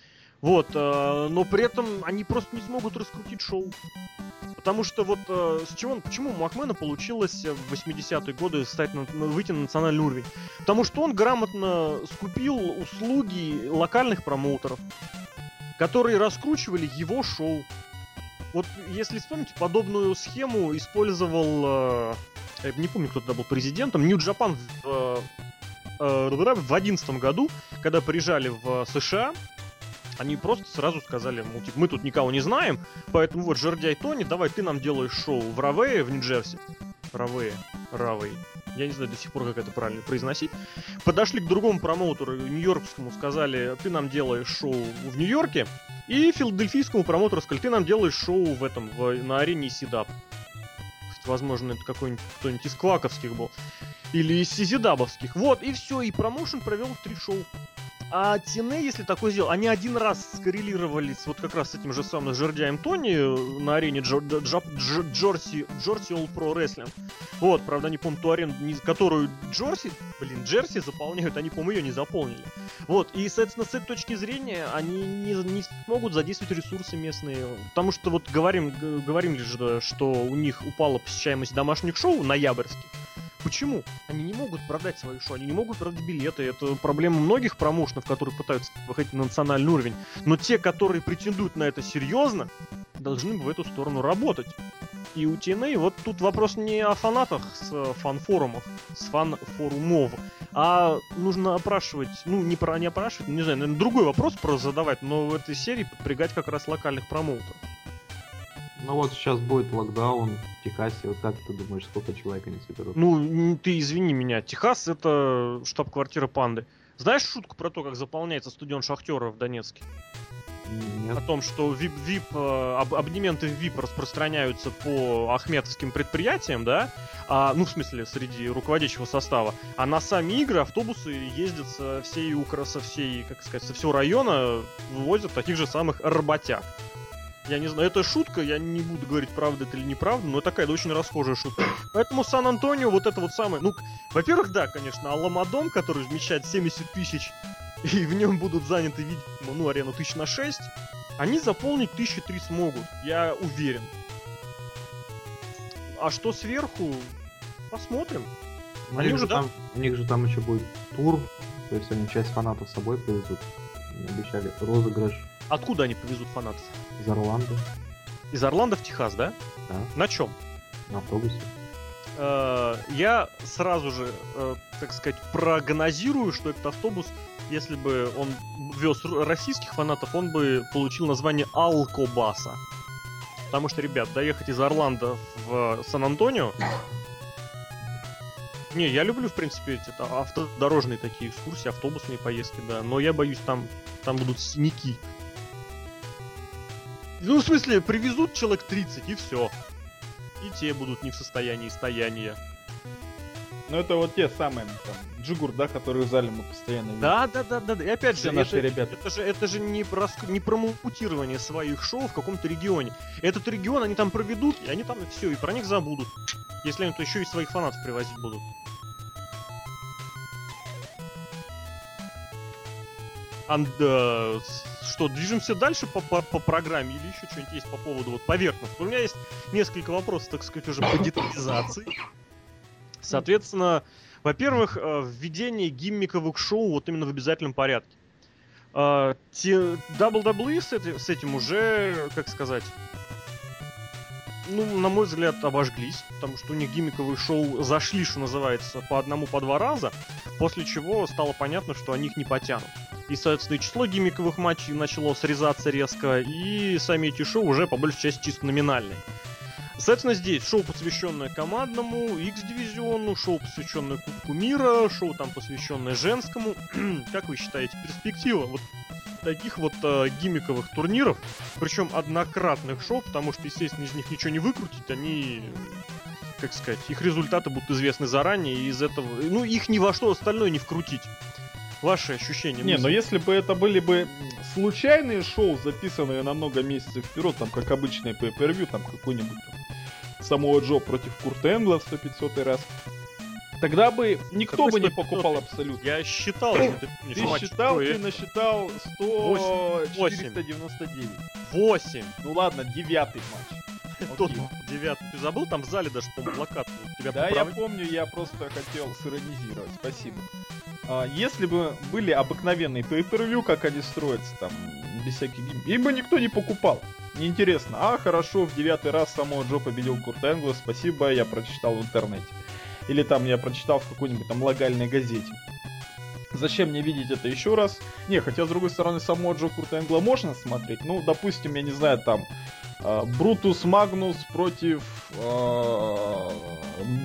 Вот, э, но при этом они просто не смогут раскрутить шоу. Потому что вот э, с чего, почему у Макмена получилось в 80-е годы стать на, на- выйти на национальный уровень? Потому что он грамотно скупил услуги локальных промоутеров, которые раскручивали его шоу. Вот если вспомнить, подобную схему использовал, э, я не помню, кто тогда был президентом, Нью Джапан в, э, э, в 11 году, когда приезжали в США, они просто сразу сказали, мол, типа, мы тут никого не знаем, поэтому вот, Жердяй Тони, давай ты нам делаешь шоу в Равее, в Нью-Джерси. Равее, Равей. Я не знаю до сих пор, как это правильно произносить. Подошли к другому промоутеру, нью-йоркскому, сказали, ты нам делаешь шоу в Нью-Йорке. И филадельфийскому промоутеру сказали, ты нам делаешь шоу в этом, в, на арене Сидап. Возможно, это какой-нибудь кто-нибудь из Кваковских был. Или из Сизидабовских. Вот, и все, и промоушен провел три шоу. А Тине, если такое сделал, они один раз скоррелировали с вот как раз с этим же самым Жердяем Тони на арене Джо- Джо- Джо- Джорси, Джорси All Pro Wrestling. Вот, правда, они, по-моему, ту арену, не- которую Джорси, блин, Джерси заполняют, они, по-моему, ее не заполнили. Вот, и, соответственно, с этой точки зрения они не, не смогут задействовать ресурсы местные. Потому что вот говорим, говорим лишь, что у них упала посещаемость домашних шоу ноябрьских. Почему? Они не могут продать свои шоу, они не могут продать билеты. Это проблема многих промоушенов, которые пытаются выходить на национальный уровень. Но те, которые претендуют на это серьезно, должны в эту сторону работать. И у TNA вот тут вопрос не о фанатах с э, фан-форумах, с фан-форумов, а нужно опрашивать, ну не про не опрашивать, не знаю, наверное, другой вопрос про задавать, но в этой серии подпрягать как раз локальных промоутеров. Ну вот сейчас будет локдаун в Техасе. Вот как ты думаешь, сколько человек они соберут? Ну, ты извини меня, Техас это штаб-квартира Панды. Знаешь шутку про то, как заполняется стадион Шахтера в Донецке? Нет. О том, что VIP, VIP, э, аб- абонементы в VIP распространяются по ахметовским предприятиям, да? А, ну, в смысле, среди руководящего состава. А на сами игры автобусы ездят со всей Укра, со всей, как сказать, со всего района, вывозят таких же самых работяг. Я не знаю, это шутка, я не буду говорить, правда это или неправда, но такая да, очень расхожая шутка. Поэтому Сан-Антонио вот это вот самое, ну, во-первых, да, конечно, Аламадом, который вмещает 70 тысяч, <laughs> и в нем будут заняты, видимо, ну, арену тысяч на 6, они заполнить тысячи три смогут, я уверен. А что сверху, посмотрим. У Они них уже, же да? там, у них же там еще будет тур, то есть они часть фанатов с собой привезут. Они обещали розыгрыш Откуда они повезут фанатов? из Орландо Из Орландо в Техас, да? Да. На чем? на автобусе. Э, я сразу же, э, так сказать, прогнозирую, что этот автобус, если бы он вез российских фанатов, он бы получил название Алкобаса. Потому что, ребят, доехать из Орландо в Сан-Антонио... <laughs> Не, я люблю, в принципе, эти автодорожные такие экскурсии, автобусные поездки, да. Но я боюсь, там, там будут синяки. Ну, в смысле, привезут человек 30 и все. И те будут не в состоянии стояния. Ну это вот те самые, там, Джигур, да, которые в зале мы постоянно видим. Да, да, да, да. И опять Все же, наши это, ребята. это же, это же не, проск- не промоутирование своих шоу в каком-то регионе. Этот регион они там проведут, и они там все, и про них забудут. Если они то еще и своих фанатов привозить будут. Анд, э, с- что, движемся дальше по, по, по программе или еще что-нибудь есть по поводу вот поверхности? У меня есть несколько вопросов, так сказать, уже по детализации. Соответственно, во-первых, э, введение гиммиковых шоу вот именно в обязательном порядке. Э, те- WWE с, эти- с этим уже, как сказать, ну, на мой взгляд, обожглись, потому что у них гиммиковые шоу зашли, что называется, по одному, по два раза, после чего стало понятно, что они их не потянут. И, соответственно, число гиммиковых матчей начало срезаться резко, и сами эти шоу уже, по большей части, чисто номинальные. Соответственно, здесь шоу, посвященное командному, X-дивизиону, шоу, посвященное Кубку мира, шоу, там, посвященное женскому. <clears throat> как вы считаете, перспектива вот таких вот э, гиммиковых турниров, причем однократных шоу, потому что, естественно, из них ничего не выкрутить, они, как сказать, их результаты будут известны заранее, и из этого, ну, их ни во что остальное не вкрутить. Ваши ощущения? Не, мысли? но если бы это были бы случайные шоу, записанные на много месяцев вперед, там, как обычные pay per там, какой-нибудь там, самого Джо против Курта Энгла в 100-500 раз, тогда бы никто бы не 100-500? покупал абсолютно. Я считал, ты считал, ты насчитал 100... Восемь. 499. 8. Ну ладно, девятый матч. <laughs> Тот девятый. Ты забыл, там в зале даже, по-моему, плакат. Тебя Да, я помню, я просто хотел сиронизировать. Спасибо. А, если бы были обыкновенные pay-per-view, как они строятся, там, без всяких гим... Их бы никто не покупал. Неинтересно. А, хорошо, в девятый раз самого Джо победил Курт Энгла, спасибо, я прочитал в интернете. Или там я прочитал в какой-нибудь там локальной газете. Зачем мне видеть это еще раз? Не, хотя, с другой стороны, самого Джо Курта Энгла можно смотреть. Ну, допустим, я не знаю, там, а, Брутус Магнус против а,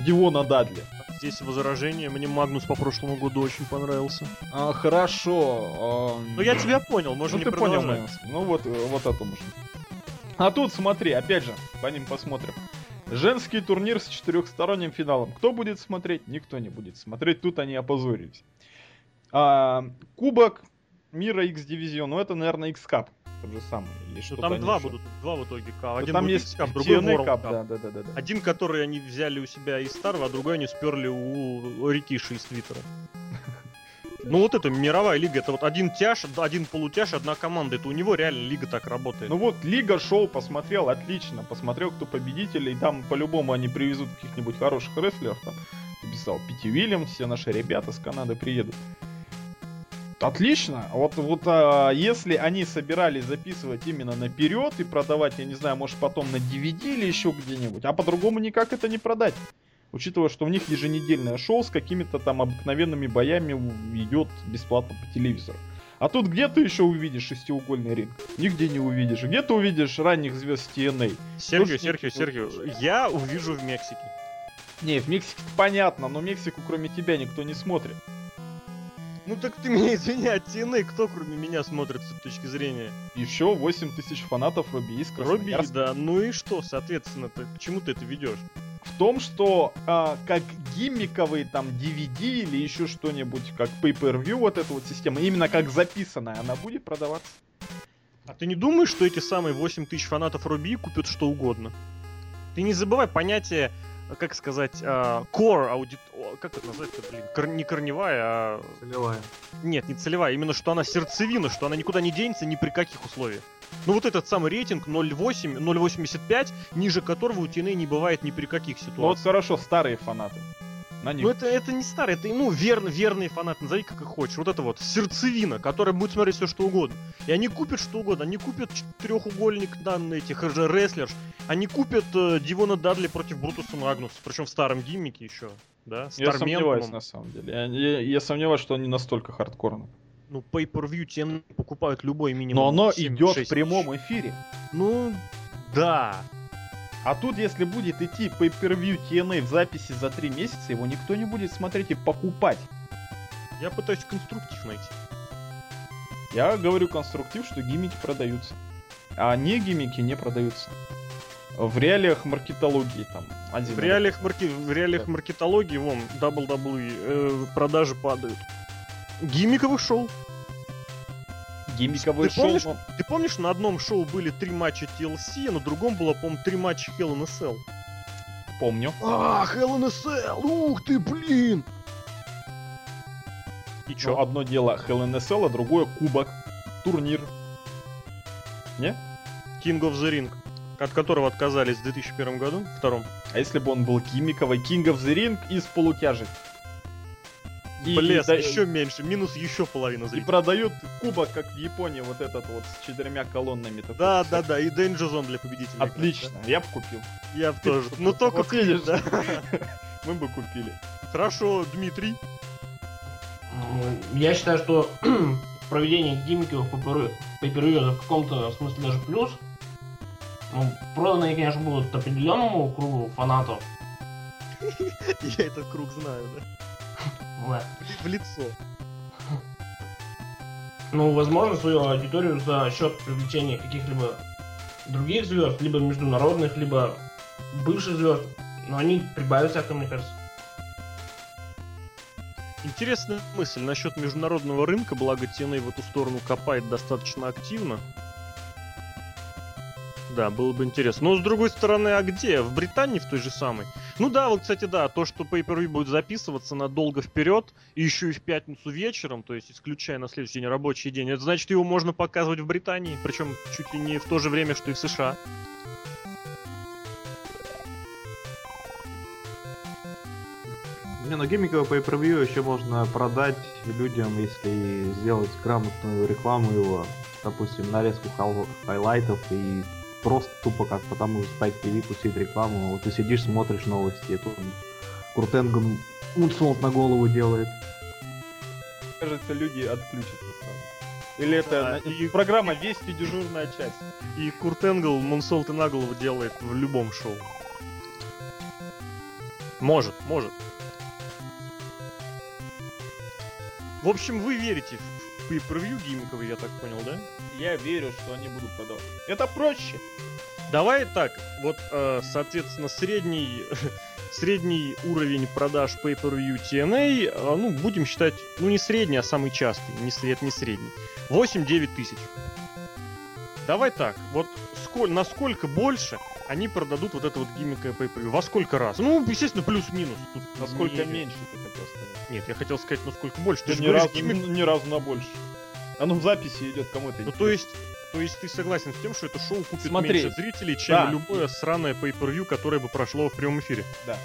Дивона Дадли. Здесь возражение. Мне Магнус по прошлому году очень понравился. А, хорошо. а, Ну, я тебя понял, можно ну, не ты понял продолжать. мысль. Ну вот, э, вот это можно. А тут смотри, опять же, по ним посмотрим. Женский турнир с четырехсторонним финалом. Кто будет смотреть? Никто не будет смотреть. Тут они опозорились. А, кубок мира X-дивизион. Ну это, наверное, X-Cup. Тот же самый. Или Ну, что-то там два еще. будут, два в итоге. Ка- Ну, Один там есть X-Cup, другой World Cup, да, да, да, да, да. Один, который они взяли у себя из старого, а другой они сперли у Рикиши из Твиттера. Ну вот это мировая лига, это вот один тяж, один полутяж, одна команда. Это у него реально лига так работает. Ну вот, Лига Шоу посмотрел, отлично. Посмотрел, кто победители. И там по-любому они привезут каких-нибудь хороших рестлеров. Там, ты писал, Пити Уильямс, все наши ребята с Канады приедут. Отлично. Вот, вот а, если они собирались записывать именно наперед и продавать, я не знаю, может потом на DVD или еще где-нибудь, а по-другому никак это не продать. Учитывая, что у них еженедельное шоу с какими-то там обыкновенными боями идет бесплатно по телевизору. А тут где ты еще увидишь шестиугольный ринг? Нигде не увидишь. Где ты увидишь ранних звезд TNA? Сергей, Сергей, Сергей, я увижу в Мексике. Не, в Мексике понятно, но Мексику кроме тебя никто не смотрит. Ну так ты меня <laughs> извини, а TNA кто кроме меня смотрит с этой точки зрения? Еще 8 тысяч фанатов Робби из Робби, да. Ну и что, соответственно, ты, к чему ты это ведешь? В том, что а, как гиммиковые там DVD или еще что-нибудь, как Pay-Per-View, вот эта вот система, именно как записанная, она будет продаваться. А ты не думаешь, что эти самые 8 тысяч фанатов Руби купят что угодно? Ты не забывай понятие, как сказать, а, core Как это назвать-то, блин? Кор- Не корневая, а... Целевая. Нет, не целевая, именно что она сердцевина, что она никуда не денется ни при каких условиях. Ну вот этот самый рейтинг 0.8, 0.85, ниже которого у TNA не бывает ни при каких Ну вот ситуациях. хорошо, старые фанаты. На них. Ну это, это не старый, это ну верно, верные фанаты, назови как их хочешь. Вот это вот сердцевина, которая будет смотреть все что угодно. И они купят что угодно. Они купят четырехугольник на этих же рестлерш. Они купят э, Дивона Дадли против Брутуса Магнуса. Причем в старом гиммике еще. Да, Я Стармен, сомневаюсь, на самом деле. Я, я- я сомневаюсь, что они настолько хардкорно. Ну, pay-per-view TNA покупают любой минимум. Но оно 7-6 идет в тысяч. прямом эфире. Ну, да. А тут, если будет идти pay-per-view TNA в записи за три месяца, его никто не будет смотреть и покупать. Я пытаюсь конструктив найти. Я говорю конструктив, что гиммики продаются. А не гиммики не продаются. В реалиях маркетологии там один. В реалиях, марки... в реалиях Да. маркетологии, вон, WWE, э, продажи падают. Гиммиковых шоу. гиммиковый Ты шоу. помнишь? но- Ты помнишь, на одном шоу были три матча TLC, а на другом было, по-моему, три матча Hell in a Cell? Помню. А, Hell in a Cell! Ух ты, блин! И чё? Но одно дело Hell in a Cell, а другое кубок. Турнир. Не? King of the Ring, от которого отказались в 2001 году, втором. А если бы он был гиммиковый King of the Ring из полутяжек? И- Блес, и да- еще меньше, минус еще половина И зрителей. продают кубок, как в Японии, вот этот вот с четырьмя колоннами. такой. Да, да, да, и Danger Zone для победителей. Отлично, я бы купил. Да. Я б тоже. Ну только Вот видишь. да. <laughs> Мы бы купили. Хорошо, Дмитрий. Я считаю, что <clears throat> проведение гиммиковых пейпервью это в каком-то смысле даже плюс. Ну, проданные, конечно, будут определенному кругу фанатов. <laughs> Я этот круг знаю, да. В лицо. Ну, возможно, свою аудиторию за счет привлечения каких-либо других звезд, либо международных, либо бывших звезд. Но они прибавятся, как мне кажется. Интересная мысль насчет международного рынка, благо TNA в эту сторону копает достаточно активно. Да, было бы интересно. Но с другой стороны, а где? В Британии в той же самой? Ну да, вот, кстати, да, то, что pay per будет записываться надолго вперед, и еще и в пятницу вечером, то есть исключая на следующий день рабочий день, это значит, его можно показывать в Британии, причем чуть ли не в то же время, что и в США. Не, ну гиммиковый pay-per-view еще можно продать людям, если сделать грамотную рекламу его, допустим, нарезку хайлайтов и просто тупо как по тому же Spike TV пустить рекламу. Вот ты сидишь, смотришь новости, и тут Крутенгом мунсолт на голову делает. Кажется, люди отключатся сразу. Или это на- и- программа Вести дежурная часть. И Курт Энгл мунсолт и на голову делает в любом шоу. Может, может. В общем, вы верите в pay-per-view гиммиковый, я так понял, да? Я верю, что они будут продавать. Это проще. Давай так, вот, э, соответственно, средний, <laughs> средний уровень продаж pay-per-view TNA, э, ну, будем считать, ну, не средний, а самый частый, не, сред, не средний. 8-9 тысяч. Давай так, вот сколь, насколько больше они продадут вот это вот гиммика pay-per-view? Во сколько раз? Ну, естественно, плюс-минус. Тут Насколько не- меньше ты хотел сказать? Нет, я хотел сказать, насколько больше. Ты же ни, разу, гиммик- ни разу на больше. Оно в записи идет кому-то. Ну, то есть, то есть ты согласен с тем, что это шоу купит Смотри. меньше зрителей, чем Да. любое сраное pay-per-view, которое бы прошло в прямом эфире? Да.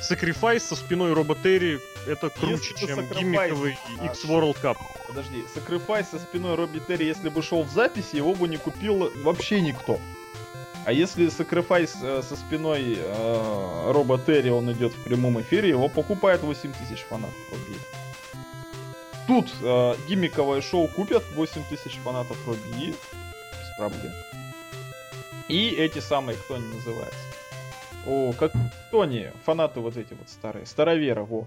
Sacrifice со спиной Роба Терри это круче, Если чем гиммиковый А, X World Cup. Подожди, Sacrifice со спиной Робби Терри, если бы шел в записи, его бы не купил вообще никто. А если Sacrifice э, со спиной э, Роба Терри, он идет в прямом эфире, его покупает 8 тысяч фанатов Робби. Тут э, гиммиковое шоу купят 8 тысяч фанатов Робби без проблем. И эти самые, кто они называются? О, как кто они? Фанаты вот эти вот старые. Староверы, во.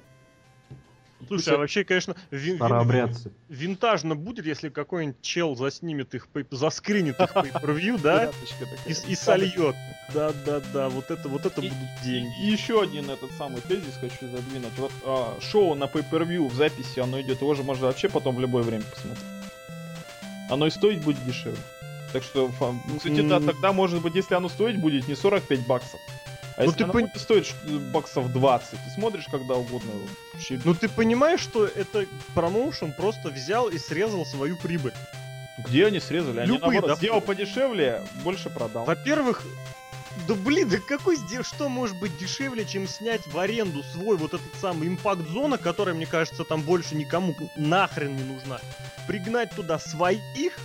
Слушай, а вообще, конечно, ви- ви- Старообрядцы. винтажно будет, если какой-нибудь чел заснимет их, заскринит их pay-per-view, да, Пяточка такая. и, и сольет. Да-да-да, вот это, вот это И- будут деньги. И еще один этот самый тезис хочу задвинуть. Вот а, шоу на pay-per-view в записи, оно идет, его же можно вообще потом в любое время посмотреть. Оно и стоить будет дешевле. Так что, ну, кстати, да, тогда, может быть, если оно стоить будет не 45 баксов, а Ну, если ты оно пон- стоить ш- баксов 20, ты смотришь когда угодно. Вообще, Ну ты понимаешь, что это промоушен просто взял и срезал свою прибыль. где они срезали? Они, любые наоборот, доходы. сделал подешевле, больше продал. Во-первых, Да блин, да какой здесь, что может быть дешевле, чем снять в аренду свой вот этот самый импакт зона, которая, мне кажется, там больше никому нахрен не нужна. Пригнать туда своих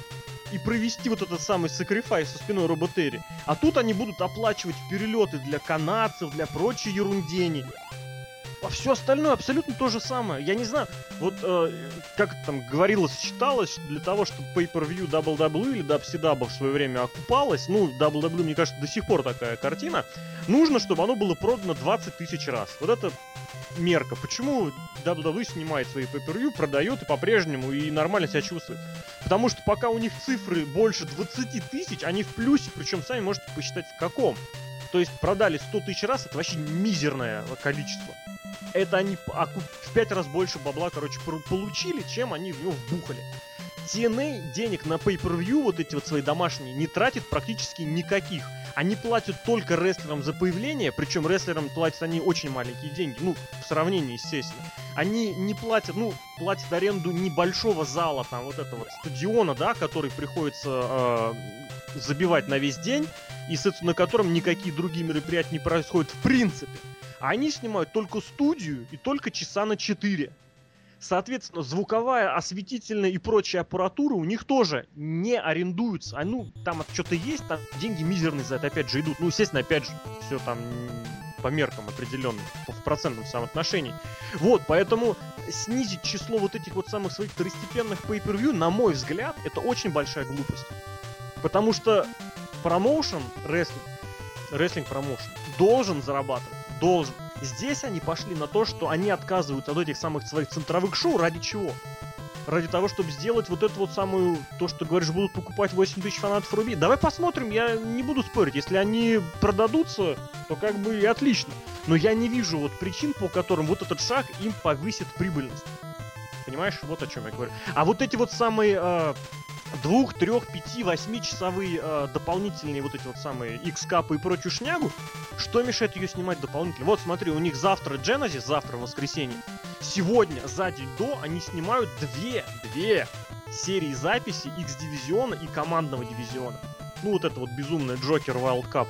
и провести вот этот самый сакрифайс со спиной Роботери. А тут они будут оплачивать перелеты для канадцев, для прочей ерундени. А все остальное абсолютно то же самое. Я не знаю, вот э, как там говорилось, считалось, для того, чтобы Pay-Per-View WWE или WCW в свое время окупалось, ну, WWE, мне кажется, до сих пор такая картина, нужно, чтобы оно было продано 20 тысяч раз. Вот это мерка. Почему WWE снимает свои pay продает и по-прежнему, и нормально себя чувствует? Потому что пока у них цифры больше 20 тысяч, они в плюсе, причем сами можете посчитать в каком. То есть продали 100 тысяч раз, это вообще мизерное количество это они в пять раз больше бабла, короче, получили, чем они в него вбухали. TNA денег на pay-per-view, вот эти вот свои домашние, не тратит практически никаких. Они платят только рестлерам за появление, причем рестлерам платят они очень маленькие деньги, ну, в сравнении, естественно. Они не платят, ну, платят аренду небольшого зала, там, вот этого стадиона, да, который приходится э, забивать на весь день, и, соответственно, на котором никакие другие мероприятия не происходят в принципе. А они снимают только студию и только часа на 4. Соответственно, звуковая, осветительная и прочая аппаратура у них тоже не арендуются. А ну, там что-то есть, там деньги мизерные за это опять же идут. Ну, естественно, опять же, все там по меркам определенным, в процентном соотношении. Вот, поэтому снизить число вот этих вот самых своих второстепенных pay-per-view, на мой взгляд, это очень большая глупость. Потому что промоушен, рестлинг, рестлинг промоушен должен зарабатывать должен. Здесь они пошли на то, что они отказываются от этих самых своих центровых шоу. Ради чего? Ради того, чтобы сделать вот эту вот самую, то, что говоришь, будут покупать 8 тысяч фанатов Руби. Давай посмотрим, я не буду спорить. Если они продадутся, то как бы и отлично. Но я не вижу вот причин, по которым вот этот шаг им повысит прибыльность. Понимаешь, вот о чем я говорю. А вот эти вот самые э, двух, трех, пяти, восьми часовые э, дополнительные вот эти вот самые X-капы и прочую шнягу, что мешает ее снимать дополнительно? Вот смотри, у них завтра Genesis, завтра воскресенье. Сегодня, за день до, они снимают две, две серии записи X-дивизиона и командного дивизиона. Ну вот это вот безумная Джокер Wild Cup.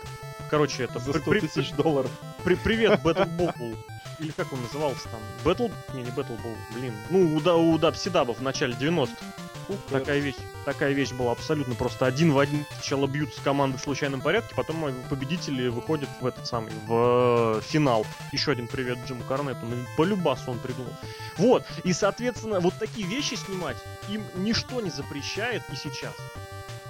Короче, это... За 100 тысяч долларов. При, привет, <laughs> Battle. Или как он назывался там? Battle... Не, не Battle Ball, блин. Ну, у, у Дабсидаба в начале 90-х. Такая вещь, такая вещь была абсолютно просто один в один. Сначала бьются команды в случайном порядке, потом победители выходят в этот самый, в финал. Еще один привет Джиму Карнету. Ну, полюбас он придумал. Вот. И, соответственно, вот такие вещи снимать им ничто не запрещает и сейчас.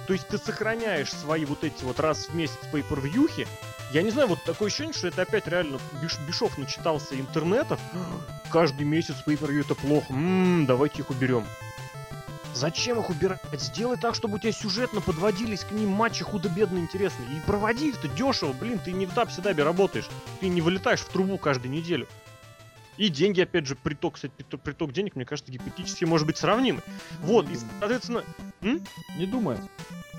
То есть ты сохраняешь свои вот эти вот раз в месяц pay-per-viewхи. Я не знаю, вот такое ощущение, что это опять реально Биш, Бишов начитался интернетов. Каждый месяц pay-per-view это плохо. Ммм, давайте их уберем. Зачем их убирать? Сделай так, чтобы у тебя сюжетно подводились к ним матчи худо-бедно интересные. И проводи их-то дешево, блин, ты не в Дабседабе работаешь. Ты не вылетаешь в трубу каждую неделю. И деньги, опять же, приток, кстати, приток, приток денег, мне кажется, гипотетически может быть сравнимый. Вот, и, соответственно... М? Не думаю.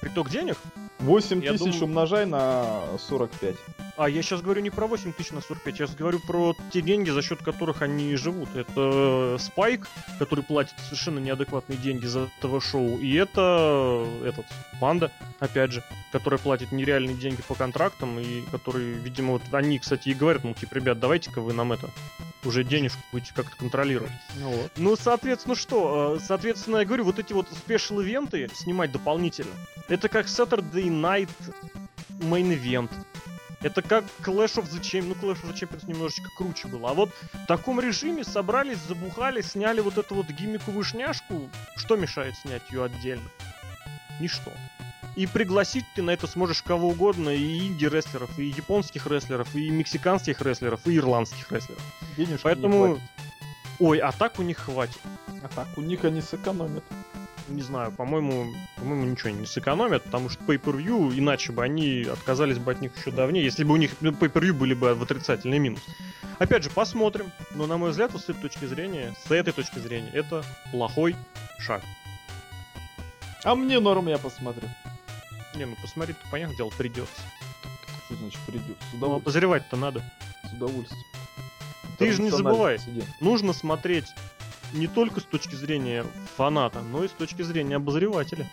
Приток денег? 8 тысяч думаю... умножай на 45. А я сейчас говорю не про 8 тысяч на 45, я сейчас говорю про те деньги, за счет которых они живут. Это Спайк, который платит совершенно неадекватные деньги за ТВ-шоу, и это этот Панда, опять же, который платит нереальные деньги по контрактам, и который, видимо, вот они, кстати, и говорят, ну, типа, ребят, давайте-ка вы нам это уже денежку будете как-то контролировать. Ну, вот. ну, соответственно, что? Э, соответственно, я говорю, вот эти вот special ивенты снимать дополнительно, это как Saturday Night Main Event. Это как Clash of the Champions. Ну, Clash of the Champions немножечко круче было. А вот в таком режиме собрались, забухали, сняли вот эту вот гиммиковую шняшку. Что мешает снять ее отдельно? Ничто. И пригласить ты на это сможешь кого угодно, и инди-рестлеров, и японских рестлеров, и мексиканских рестлеров, и ирландских рестлеров. Денежки Поэтому... Ой, а так у них хватит. А так у них они сэкономят не знаю, по-моему, по-моему, ничего не сэкономят, потому что pay-per-view, иначе бы они отказались бы от них еще давнее, если бы у них pay-per-view были бы в отрицательный минус. Опять же, посмотрим, но, на мой взгляд, вот с этой точки зрения, с этой точки зрения, это плохой шаг. А мне норм, я посмотрю. Не, ну посмотреть, понятное дело, придется. Что значит придется? Ну, обозревать-то надо. С удовольствием. Ты же не забывай, нужно смотреть не только с точки зрения фаната, но и с точки зрения обозревателя.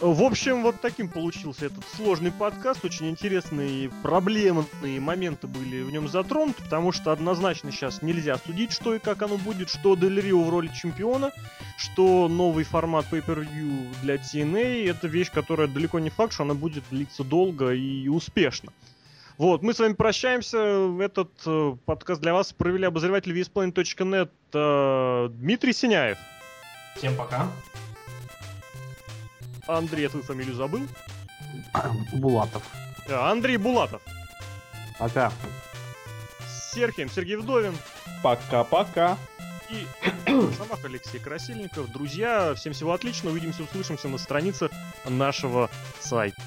В общем, вот таким получился этот сложный подкаст. Очень интересные проблемные моменты были в нем затронуты, потому что однозначно сейчас нельзя судить, что и как оно будет, что Дель Рио в роли чемпиона, что новый формат Pay-Per-View для TNA. Это вещь, которая далеко не факт, что она будет длиться долго и успешно. Вот, мы с вами прощаемся. Этот э, подкаст для вас провели обозреватель VSPlanet.net э, Дмитрий Синяев. Всем пока. Андрей, я твою фамилию забыл. <coughs> Булатов. Э, Андрей Булатов. Пока. С Сергеем Сергей Вдовин. Пока-пока. И Самах Алексей Красильников. Друзья, всем всего отличного. Увидимся, услышимся на странице нашего сайта.